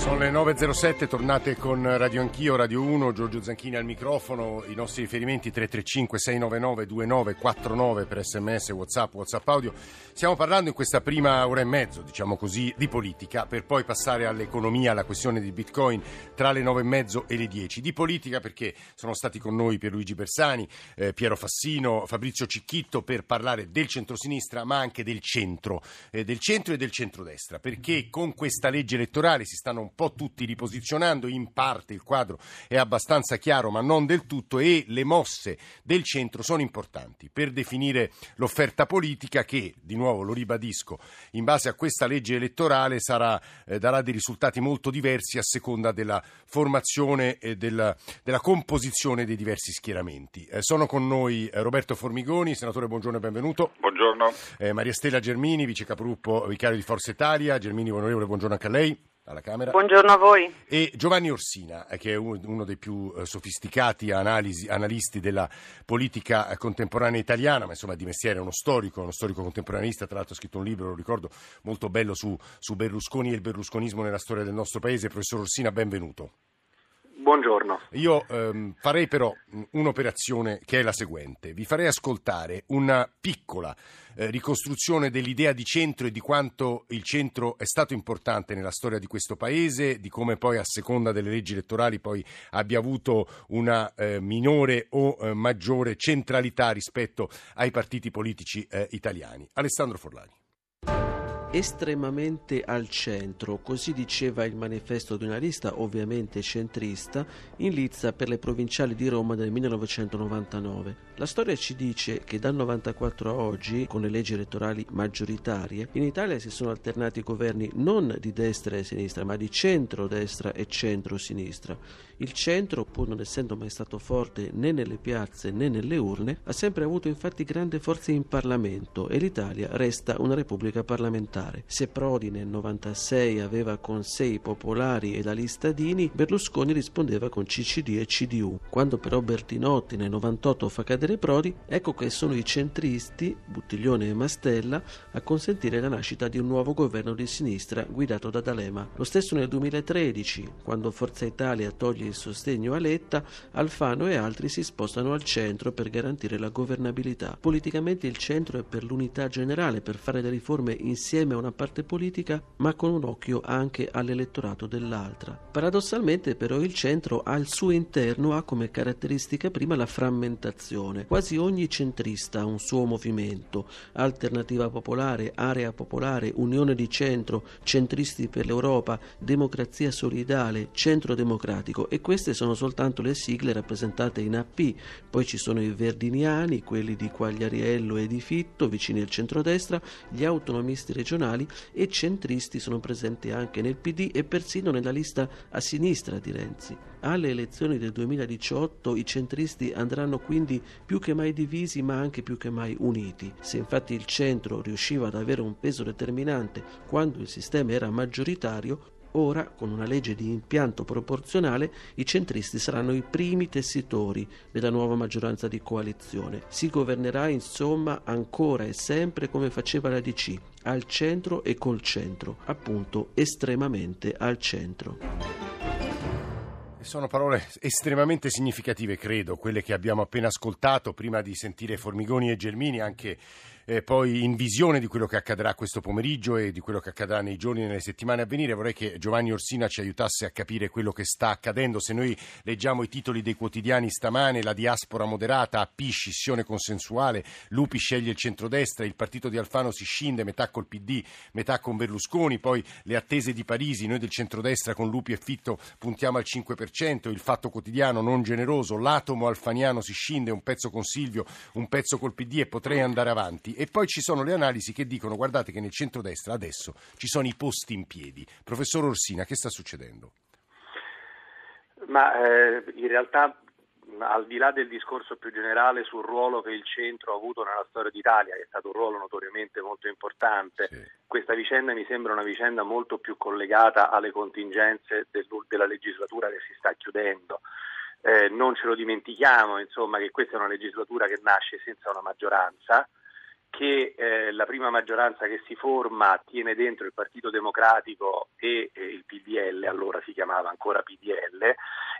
Sono le 9.07, tornate con Radio Anch'io, Radio 1, Giorgio Zanchini al microfono, i nostri riferimenti 335-699-2949 per sms, whatsapp, whatsapp audio. Stiamo parlando in questa prima ora e mezzo, diciamo così, di politica, per poi passare all'economia, alla questione di Bitcoin tra le 9.30 e le 10. Di politica perché sono stati con noi Pierluigi Bersani, eh, Piero Fassino, Fabrizio Cicchitto per parlare del centrosinistra ma anche del centro, eh, del centro e del centrodestra, perché con questa legge elettorale si stanno un po' tutti riposizionando, in parte il quadro è abbastanza chiaro ma non del tutto e le mosse del centro sono importanti per definire l'offerta politica che, di nuovo lo ribadisco, in base a questa legge elettorale sarà, eh, darà dei risultati molto diversi a seconda della formazione e della, della composizione dei diversi schieramenti. Eh, sono con noi eh, Roberto Formigoni, senatore buongiorno e benvenuto. Buongiorno. Eh, Maria Stella Germini, vice capogruppo vicario di Forza Italia. Germini, onorevole, buongiorno anche a lei alla Camera. Buongiorno a voi. E Giovanni Orsina, che è uno dei più eh, sofisticati analisi, analisti della politica contemporanea italiana, ma insomma di mestiere è uno storico, uno storico contemporaneista, tra l'altro ha scritto un libro, lo ricordo, molto bello su, su Berlusconi e il berlusconismo nella storia del nostro paese. Professor Orsina, benvenuto. Buongiorno. Io ehm, farei però un'operazione che è la seguente. Vi farei ascoltare una piccola eh, ricostruzione dell'idea di centro e di quanto il centro è stato importante nella storia di questo Paese, di come poi a seconda delle leggi elettorali poi abbia avuto una eh, minore o eh, maggiore centralità rispetto ai partiti politici eh, italiani. Alessandro Forlani estremamente al centro, così diceva il manifesto di una lista ovviamente centrista in lizza per le provinciali di Roma del 1999. La storia ci dice che dal 94 a oggi, con le leggi elettorali maggioritarie, in Italia si sono alternati governi non di destra e sinistra, ma di centro-destra e centro-sinistra. Il centro, pur non essendo mai stato forte né nelle piazze né nelle urne, ha sempre avuto infatti grande forza in Parlamento e l'Italia resta una repubblica parlamentare. Se Prodi nel 96 aveva con sé i popolari e la lista Dini, Berlusconi rispondeva con CCD e CDU. Quando però Bertinotti nel 98 fa cadere Prodi, ecco che sono i centristi, Buttiglione e Mastella, a consentire la nascita di un nuovo governo di sinistra guidato da D'Alema. Lo stesso nel 2013, quando Forza Italia toglie il sostegno a Letta, Alfano e altri si spostano al centro per garantire la governabilità. Politicamente il centro è per l'unità generale, per fare le riforme insieme a una parte politica, ma con un occhio anche all'elettorato dell'altra. Paradossalmente però il centro al suo interno ha come caratteristica prima la frammentazione. Quasi ogni centrista ha un suo movimento, alternativa popolare, area popolare, unione di centro, centristi per l'Europa, democrazia solidale, centro democratico e queste sono soltanto le sigle rappresentate in AP, poi ci sono i verdiniani, quelli di Quagliariello e di Fitto, vicini al centrodestra, gli autonomisti regionali e centristi sono presenti anche nel PD e persino nella lista a sinistra di Renzi. Alle elezioni del 2018 i centristi andranno quindi più che mai divisi ma anche più che mai uniti. Se infatti il centro riusciva ad avere un peso determinante quando il sistema era maggioritario, Ora, con una legge di impianto proporzionale, i centristi saranno i primi tessitori della nuova maggioranza di coalizione. Si governerà insomma ancora e sempre come faceva la DC, al centro e col centro, appunto estremamente al centro. Sono parole estremamente significative, credo, quelle che abbiamo appena ascoltato prima di sentire Formigoni e Germini, anche eh, poi in visione di quello che accadrà questo pomeriggio e di quello che accadrà nei giorni e nelle settimane a venire. Vorrei che Giovanni Orsina ci aiutasse a capire quello che sta accadendo. Se noi leggiamo i titoli dei quotidiani stamane, la diaspora moderata, AP, scissione consensuale, Lupi sceglie il centrodestra, il partito di Alfano si scinde, metà col PD, metà con Berlusconi, poi le attese di Parisi, noi del centrodestra con Lupi e Fitto puntiamo al 5%, il fatto quotidiano non generoso, l'atomo alfaniano si scinde, un pezzo con Silvio, un pezzo col PD e potrei andare avanti e poi ci sono le analisi che dicono guardate che nel centrodestra adesso ci sono i posti in piedi. Professor Orsina, che sta succedendo? Ma eh, in realtà al di là del discorso più generale sul ruolo che il centro ha avuto nella storia d'Italia, che è stato un ruolo notoriamente molto importante, sì. questa vicenda mi sembra una vicenda molto più collegata alle contingenze del, della legislatura che si sta chiudendo. Eh, non ce lo dimentichiamo, insomma, che questa è una legislatura che nasce senza una maggioranza, che eh, la prima maggioranza che si forma tiene dentro il Partito Democratico e eh, il PDL, allora si chiamava ancora PDL,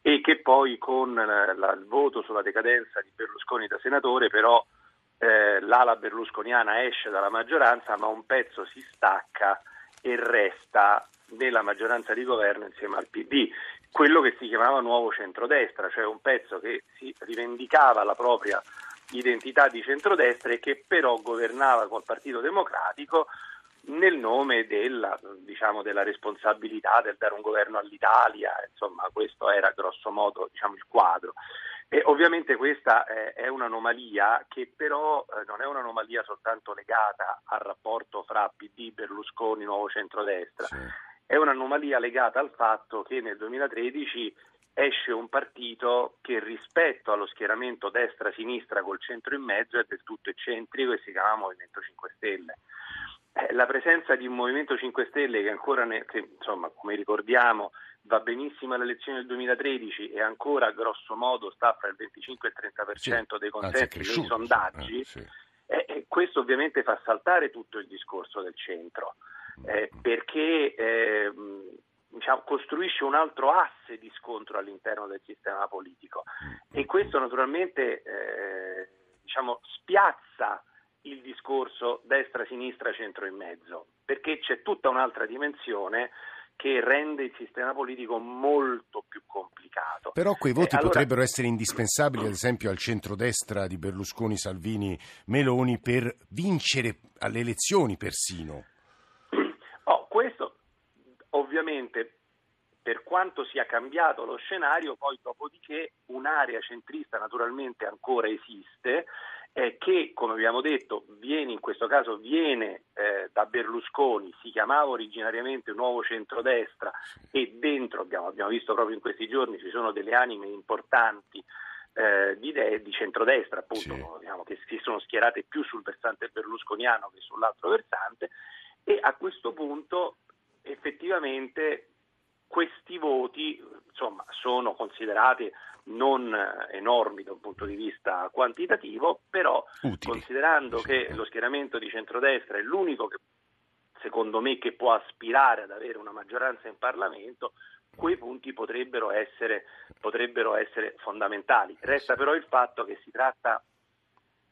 e che poi con eh, la, il voto sulla decadenza di Berlusconi da senatore però eh, l'ala berlusconiana esce dalla maggioranza ma un pezzo si stacca e resta nella maggioranza di governo insieme al PD, quello che si chiamava nuovo centrodestra, cioè un pezzo che si rivendicava la propria identità di centrodestra e che però governava col Partito Democratico nel nome della, diciamo, della, responsabilità del dare un governo all'Italia, insomma questo era grosso modo diciamo, il quadro. E ovviamente questa è, un'anomalia che però eh, non è un'anomalia soltanto legata al rapporto fra PD, Berlusconi, Nuovo Centrodestra, sì. è un'anomalia legata al fatto che nel 2013 esce un partito che rispetto allo schieramento destra-sinistra col centro in mezzo è del tutto eccentrico e si chiama Movimento 5 Stelle. Eh, la presenza di un Movimento 5 Stelle che ancora, ne, che, insomma, come ricordiamo, va benissimo alle elezioni del 2013 e ancora grosso modo sta fra il 25 e il 30% sì, dei consensi nei sondaggi, eh, sì. eh, questo ovviamente fa saltare tutto il discorso del centro, eh, perché ehm, diciamo, costruisce un altro asse di scontro all'interno del sistema politico e questo naturalmente eh, diciamo, spiazza il discorso destra, sinistra, centro e mezzo, perché c'è tutta un'altra dimensione che rende il sistema politico molto più complicato. Però quei voti eh, allora... potrebbero essere indispensabili, ad esempio, al centrodestra di Berlusconi, Salvini, Meloni per vincere alle elezioni persino. Oh, questo ovviamente per quanto sia cambiato lo scenario, poi dopodiché un'area centrista naturalmente ancora esiste eh, che, come abbiamo detto, viene, in questo caso viene eh, da Berlusconi, si chiamava originariamente Nuovo Centrodestra e dentro, abbiamo, abbiamo visto proprio in questi giorni, ci sono delle anime importanti eh, di, de- di, centrodestra, appunto, sì. diciamo, che si sono schierate più sul versante berlusconiano che sull'altro versante e a questo punto effettivamente questi voti insomma, sono considerati non enormi da un punto di vista quantitativo, però Utili. considerando che lo schieramento di centrodestra è l'unico che secondo me che può aspirare ad avere una maggioranza in Parlamento, quei punti potrebbero essere, potrebbero essere fondamentali. Resta però il fatto che si tratta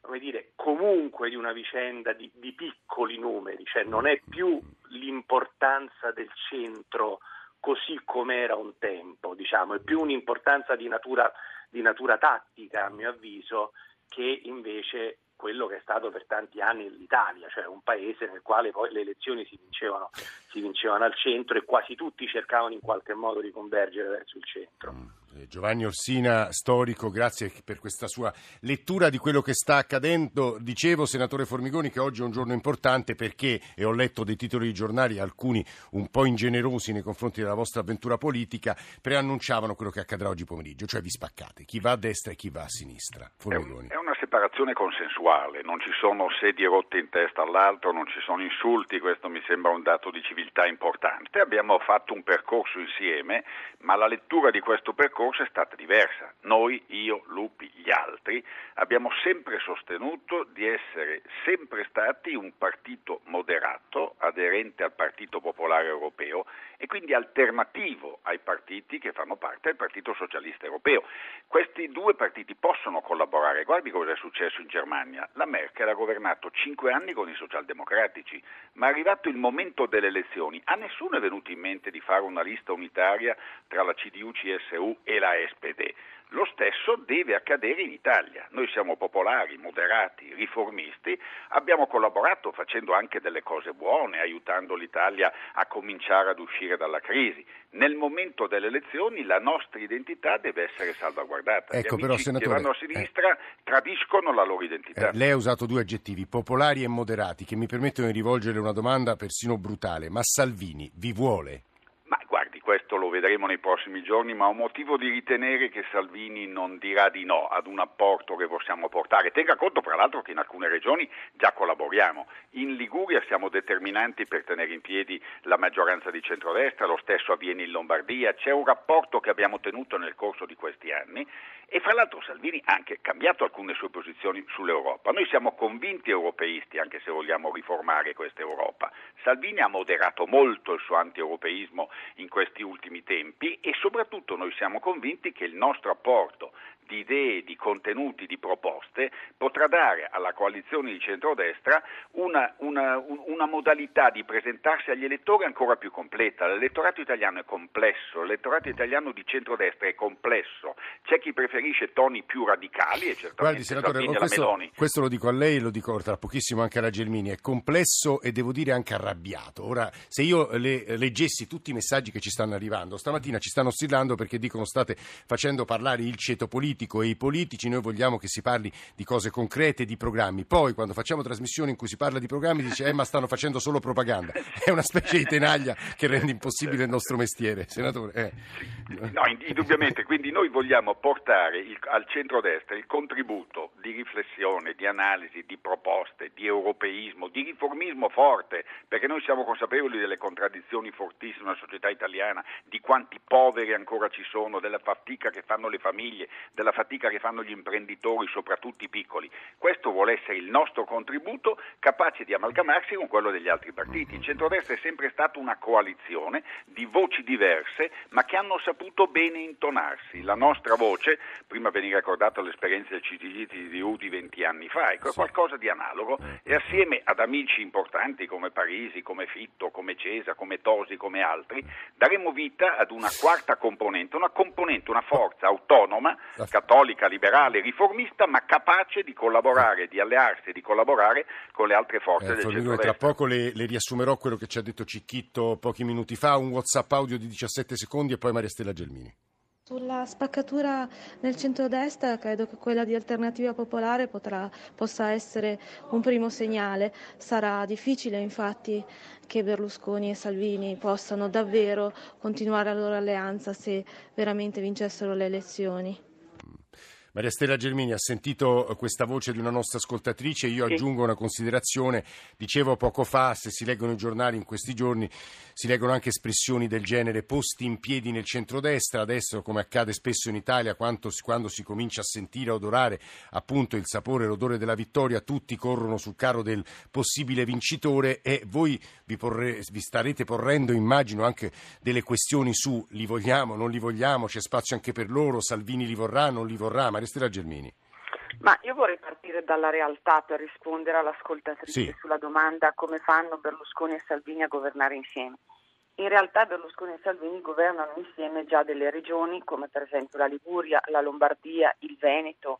come dire, comunque di una vicenda di, di piccoli numeri, cioè non è più l'importanza del centro così come era un tempo, diciamo, è più un'importanza di natura, di natura tattica, a mio avviso, che invece quello che è stato per tanti anni l'Italia, cioè un paese nel quale poi le elezioni si vincevano, si vincevano al centro e quasi tutti cercavano in qualche modo di convergere verso il centro. Eh, Giovanni Orsina, storico, grazie per questa sua lettura di quello che sta accadendo. Dicevo, senatore Formigoni, che oggi è un giorno importante perché, e ho letto dei titoli di giornali, alcuni un po' ingenerosi nei confronti della vostra avventura politica, preannunciavano quello che accadrà oggi pomeriggio, cioè vi spaccate, chi va a destra e chi va a sinistra. Formigoni. È, una separazione consensuale, non ci sono sedie rotte in testa all'altro, non ci sono insulti, questo mi sembra un dato di civiltà importante. Abbiamo fatto un percorso insieme, ma la lettura di questo percorso percorso è stata diversa. Noi, io, Lupi, gli altri, abbiamo sempre sostenuto di essere sempre stati un partito moderato, aderente al Partito Popolare Europeo e quindi alternativo ai partiti che fanno parte del Partito Socialista Europeo. Questi due partiti possono collaborare. Guardi cosa è successo in Germania. La Merkel ha governato cinque anni con i socialdemocratici, ma è arrivato il momento delle elezioni. A nessuno è venuto in mente di fare una lista unitaria tra la CDU, CSU e la SPD. Lo stesso deve accadere in Italia. Noi siamo popolari, moderati, riformisti, abbiamo collaborato facendo anche delle cose buone, aiutando l'Italia a cominciare ad uscire dalla crisi. Nel momento delle elezioni la nostra identità deve essere salvaguardata. Ecco, però, senatore, che vanno a sinistra eh, tradiscono la loro identità. Eh, lei ha usato due aggettivi, popolari e moderati, che mi permettono di rivolgere una domanda persino brutale. Ma Salvini vi vuole? Questo lo vedremo nei prossimi giorni, ma ho motivo di ritenere che Salvini non dirà di no ad un apporto che possiamo portare. Tenga conto, tra l'altro, che in alcune regioni già collaboriamo. In Liguria siamo determinanti per tenere in piedi la maggioranza di centrodestra, lo stesso avviene in Lombardia. C'è un rapporto che abbiamo tenuto nel corso di questi anni e fra l'altro Salvini ha anche cambiato alcune sue posizioni sull'Europa. Noi siamo convinti europeisti, anche se vogliamo riformare questa Europa. Salvini ha moderato molto il suo anti-europeismo in questi ultimi tempi e soprattutto noi siamo convinti che il nostro apporto di idee, di contenuti, di proposte, potrà dare alla coalizione di centrodestra una, una, una, modalità di presentarsi agli elettori ancora più completa. L'elettorato italiano è complesso, l'elettorato italiano di centrodestra è complesso. C'è chi preferisce toni più radicali e certamente Guardi, senatore, questo, questo, lo dico a lei e lo dico tra pochissimo anche alla Gelmini, è complesso e devo dire anche arrabbiato. Ora, se io le, leggessi tutti i messaggi che ci stanno arrivando, stamattina ci stanno oscillando perché dicono state facendo parlare il ceto politico politico e i politici, noi vogliamo che si parli di cose concrete, di programmi. Poi quando facciamo trasmissioni in cui si parla di programmi dice eh ma stanno facendo solo propaganda. È una specie di tenaglia che rende impossibile il nostro mestiere, senatore. Eh. No, indubbiamente, quindi noi vogliamo portare il, al centrodestra il contributo di riflessione, di analisi, di proposte, di europeismo, di riformismo forte, perché noi siamo consapevoli delle contraddizioni fortissime nella società italiana, di quanti poveri ancora ci sono, della fatica che fanno le famiglie, della fatica che fanno gli imprenditori, soprattutto i piccoli. Questo vuole essere il nostro contributo capace di amalgamarsi con quello degli altri partiti. Il centrodestra è sempre stata una coalizione di voci diverse, ma che hanno saputo bene intonarsi. La nostra voce, prima veniva ricordata l'esperienza del CTG di Udi 20 anni fa, ecco, è qualcosa di analogo. E assieme ad amici importanti come Parisi, come Fitto, come Cesa, come Tosi, come altri, daremo vita ad una quarta componente, una componente, una forza autonoma cattolica, liberale, riformista, ma capace di collaborare, di allearsi e di collaborare con le altre forze eh, del centro Tra poco le, le, riassumerò quello che ci ha detto Cicchitto pochi minuti fa, un WhatsApp audio di 17 secondi e poi Maria Stella Gelmini. Sulla spaccatura nel centrodestra credo che quella di Alternativa Popolare potrà, possa essere un primo segnale. Sarà difficile infatti che Berlusconi e Salvini possano davvero continuare la loro alleanza se veramente vincessero le elezioni. Maria Stella Gelmini ha sentito eh, questa voce di una nostra ascoltatrice, io sì. aggiungo una considerazione, dicevo poco fa, se si leggono i giornali in questi giorni si leggono anche espressioni del genere posti in piedi nel centrodestra, adesso come accade spesso in Italia quando si, quando si comincia a sentire, a odorare appunto il sapore e l'odore della vittoria, tutti corrono sul carro del possibile vincitore e voi vi, porre, vi starete porrendo immagino anche delle questioni su li vogliamo, non li vogliamo, c'è spazio anche per loro, Salvini li vorrà, non li vorrà, ma Aristella Gelmini. Ma io vorrei partire dalla realtà per rispondere all'ascoltatrice sì. sulla domanda come fanno Berlusconi e Salvini a governare insieme. In realtà Berlusconi e Salvini governano insieme già delle regioni come per esempio la Liguria, la Lombardia, il Veneto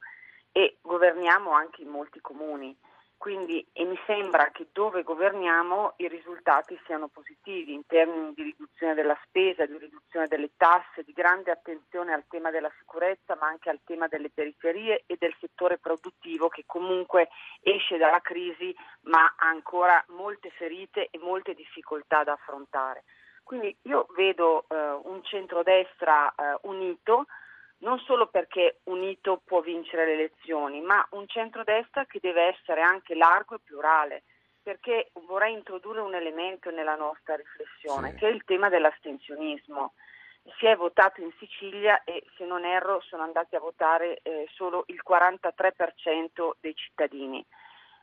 e governiamo anche in molti comuni. Quindi, e mi sembra che dove governiamo i risultati siano positivi in termini di riduzione della spesa, di riduzione delle tasse, di grande attenzione al tema della sicurezza, ma anche al tema delle periferie e del settore produttivo che comunque esce dalla crisi ma ha ancora molte ferite e molte difficoltà da affrontare. Quindi io vedo eh, un centrodestra eh, unito non solo perché unito può vincere le elezioni, ma un centrodestra che deve essere anche largo e plurale, perché vorrei introdurre un elemento nella nostra riflessione, sì. che è il tema dell'astensionismo. Si è votato in Sicilia e se non erro sono andati a votare eh, solo il 43% dei cittadini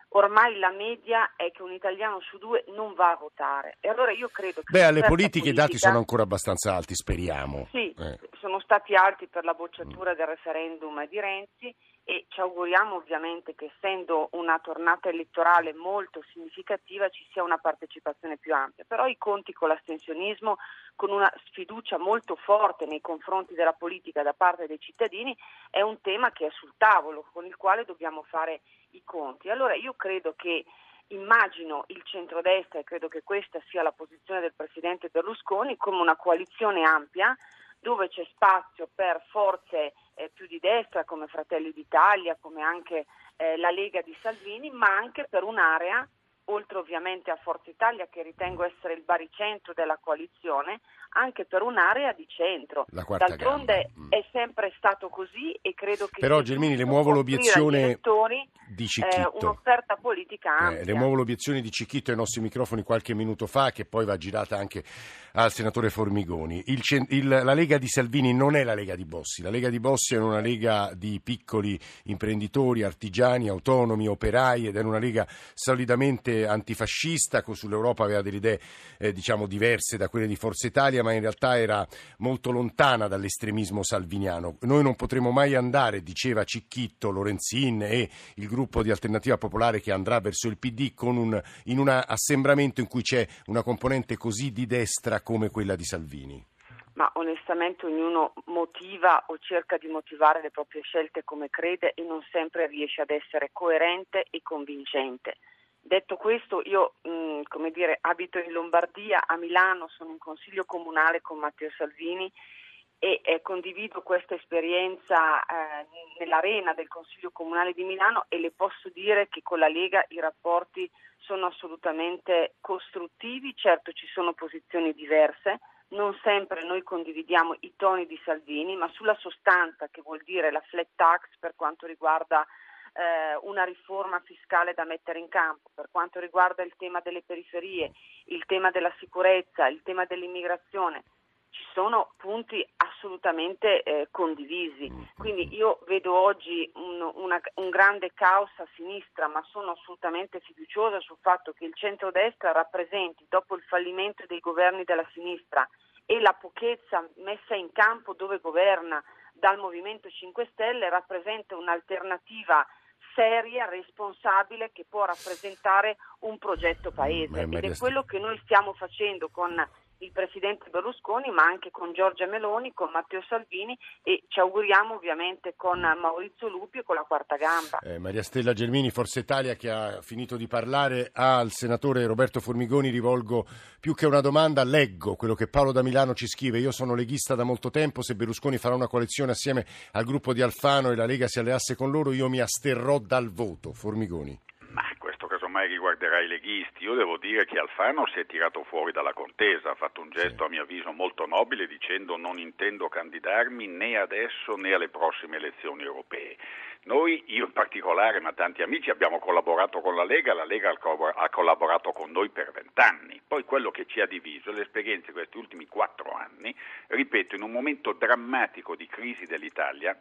ormai la media è che un italiano su due non va a votare. E allora io credo che... Beh, alle politiche i dati sono ancora abbastanza alti, speriamo. Sì, eh. sono stati alti per la bocciatura mm. del referendum di Renzi e ci auguriamo ovviamente che essendo una tornata elettorale molto significativa ci sia una partecipazione più ampia, però i conti con l'astensionismo, con una sfiducia molto forte nei confronti della politica da parte dei cittadini, è un tema che è sul tavolo, con il quale dobbiamo fare i conti. Allora io credo che immagino il centrodestra e credo che questa sia la posizione del Presidente Berlusconi come una coalizione ampia dove c'è spazio per forze eh, più di destra come Fratelli d'Italia, come anche eh, la Lega di Salvini, ma anche per un'area oltre ovviamente a Forza Italia che ritengo essere il baricentro della coalizione, anche per un'area di centro. D'altronde mm. è sempre stato così e credo che... Però Gelmini le muovo l'obiezione di Cicchitto. Eh, un'offerta politica ampia. Eh, le muovo l'obiezione di Cicchitto ai nostri microfoni qualche minuto fa che poi va girata anche al senatore Formigoni. Il, il, la Lega di Salvini non è la Lega di Bossi, la Lega di Bossi è una Lega di piccoli imprenditori, artigiani, autonomi, operai ed è una Lega solidamente antifascista, sull'Europa aveva delle idee eh, diciamo diverse da quelle di Forza Italia, ma in realtà era molto lontana dall'estremismo salviniano. Noi non potremo mai andare, diceva Cicchitto, Lorenzin e il gruppo di Alternativa Popolare che andrà verso il PD un, in un assembramento in cui c'è una componente così di destra come quella di Salvini ma onestamente ognuno motiva o cerca di motivare le proprie scelte come crede e non sempre riesce ad essere coerente e convincente. Detto questo, io mh, come dire, abito in Lombardia, a Milano, sono in consiglio comunale con Matteo Salvini e eh, condivido questa esperienza eh, nell'arena del Consiglio Comunale di Milano e le posso dire che con la Lega i rapporti sono assolutamente costruttivi, certo ci sono posizioni diverse, non sempre noi condividiamo i toni di Salvini, ma sulla sostanza che vuol dire la flat tax per quanto riguarda eh, una riforma fiscale da mettere in campo, per quanto riguarda il tema delle periferie, il tema della sicurezza, il tema dell'immigrazione, ci sono punti assolutamente eh, condivisi. Quindi io vedo oggi un, una, un, grande caos a sinistra, ma sono assolutamente fiduciosa sul fatto che il centrodestra rappresenti, dopo il fallimento dei governi della sinistra e la pochezza messa in campo dove governa dal Movimento 5 Stelle, rappresenta un'alternativa seria, responsabile che può rappresentare un progetto paese. Ed è quello che noi stiamo facendo con il Presidente Berlusconi, ma anche con Giorgia Meloni, con Matteo Salvini e ci auguriamo ovviamente con Maurizio Lupi e con la quarta gamba. Eh, Maria Stella Gelmini, Forza Italia, che ha finito di parlare al senatore Roberto Formigoni, rivolgo più che una domanda, leggo quello che Paolo da Milano ci scrive. Io sono leghista da molto tempo, se Berlusconi farà una coalizione assieme al gruppo di Alfano e la Lega si alleasse con loro, io mi asterrò dal voto. Formigoni riguarderà i leghisti. Io devo dire che Alfano si è tirato fuori dalla contesa, ha fatto un gesto a mio avviso molto nobile dicendo non intendo candidarmi né adesso né alle prossime elezioni europee. Noi, io in particolare, ma tanti amici, abbiamo collaborato con la Lega, la Lega ha collaborato con noi per vent'anni. Poi quello che ci ha diviso, le esperienze di questi ultimi quattro anni, ripeto, in un momento drammatico di crisi dell'Italia,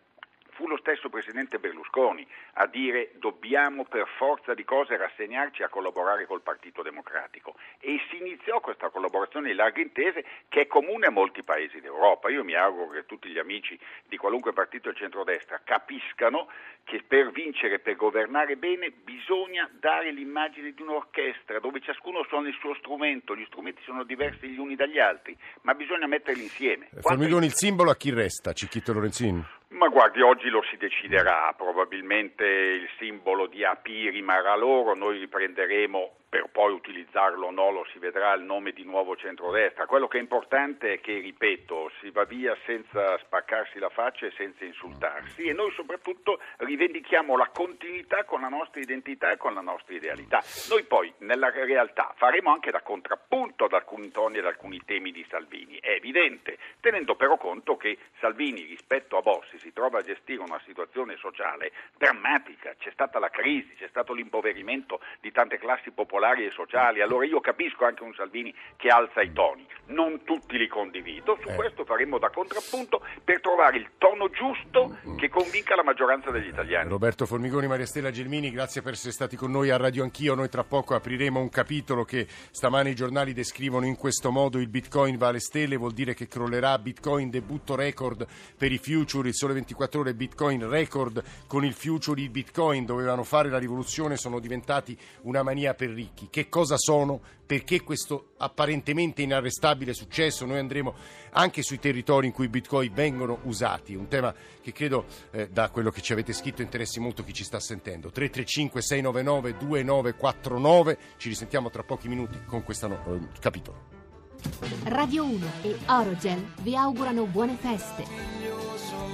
fu lo stesso Presidente Berlusconi a dire dobbiamo per forza di cose rassegnarci a collaborare col Partito Democratico e si iniziò questa collaborazione di larghe intese che è comune a molti paesi d'Europa. Io mi auguro che tutti gli amici di qualunque partito del centrodestra capiscano che per vincere, per governare bene, bisogna dare l'immagine di un'orchestra dove ciascuno suona il suo strumento, gli strumenti sono diversi gli uni dagli altri, ma bisogna metterli insieme. Formigoni, il simbolo a chi resta, Cicchito Lorenzin? Ma guardi, oggi lo si deciderà, probabilmente il simbolo di AP rimarrà loro, noi riprenderemo per poi utilizzarlo o no lo si vedrà il nome di nuovo centrodestra. Quello che è importante è che, ripeto, si va via senza spaccarsi la faccia e senza insultarsi e noi soprattutto rivendichiamo la continuità con la nostra identità e con la nostra idealità. Noi poi nella realtà faremo anche da contrappunto ad alcuni toni e ad alcuni temi di Salvini, è evidente, tenendo però conto che Salvini rispetto a Bossi si trova a gestire una situazione sociale drammatica, c'è stata la crisi, c'è stato l'impoverimento di tante classi popolari popolari e sociali. Allora io capisco anche un Salvini che alza i toni, non tutti li condivido, su eh. questo faremo da contrappunto per trovare il tono giusto che convinca la maggioranza degli italiani. Roberto Formigoni, Maria Stella Gelmini, grazie per essere stati con noi a Radio Anch'io. Noi tra poco apriremo un capitolo che stamane i giornali descrivono in questo modo: il Bitcoin va alle stelle, vuol dire che crollerà. Bitcoin debutto record per i future, il sole 24 ore Bitcoin record con il future, i Bitcoin dovevano fare la rivoluzione, sono diventati una mania per ricchi ricchi, che cosa sono, perché questo apparentemente inarrestabile successo. Noi andremo anche sui territori in cui i bitcoin vengono usati, un tema che credo eh, da quello che ci avete scritto interessi molto chi ci sta sentendo. 335 699 2949, ci risentiamo tra pochi minuti con questo no, capitolo. Radio 1 e Orogel vi augurano buone feste.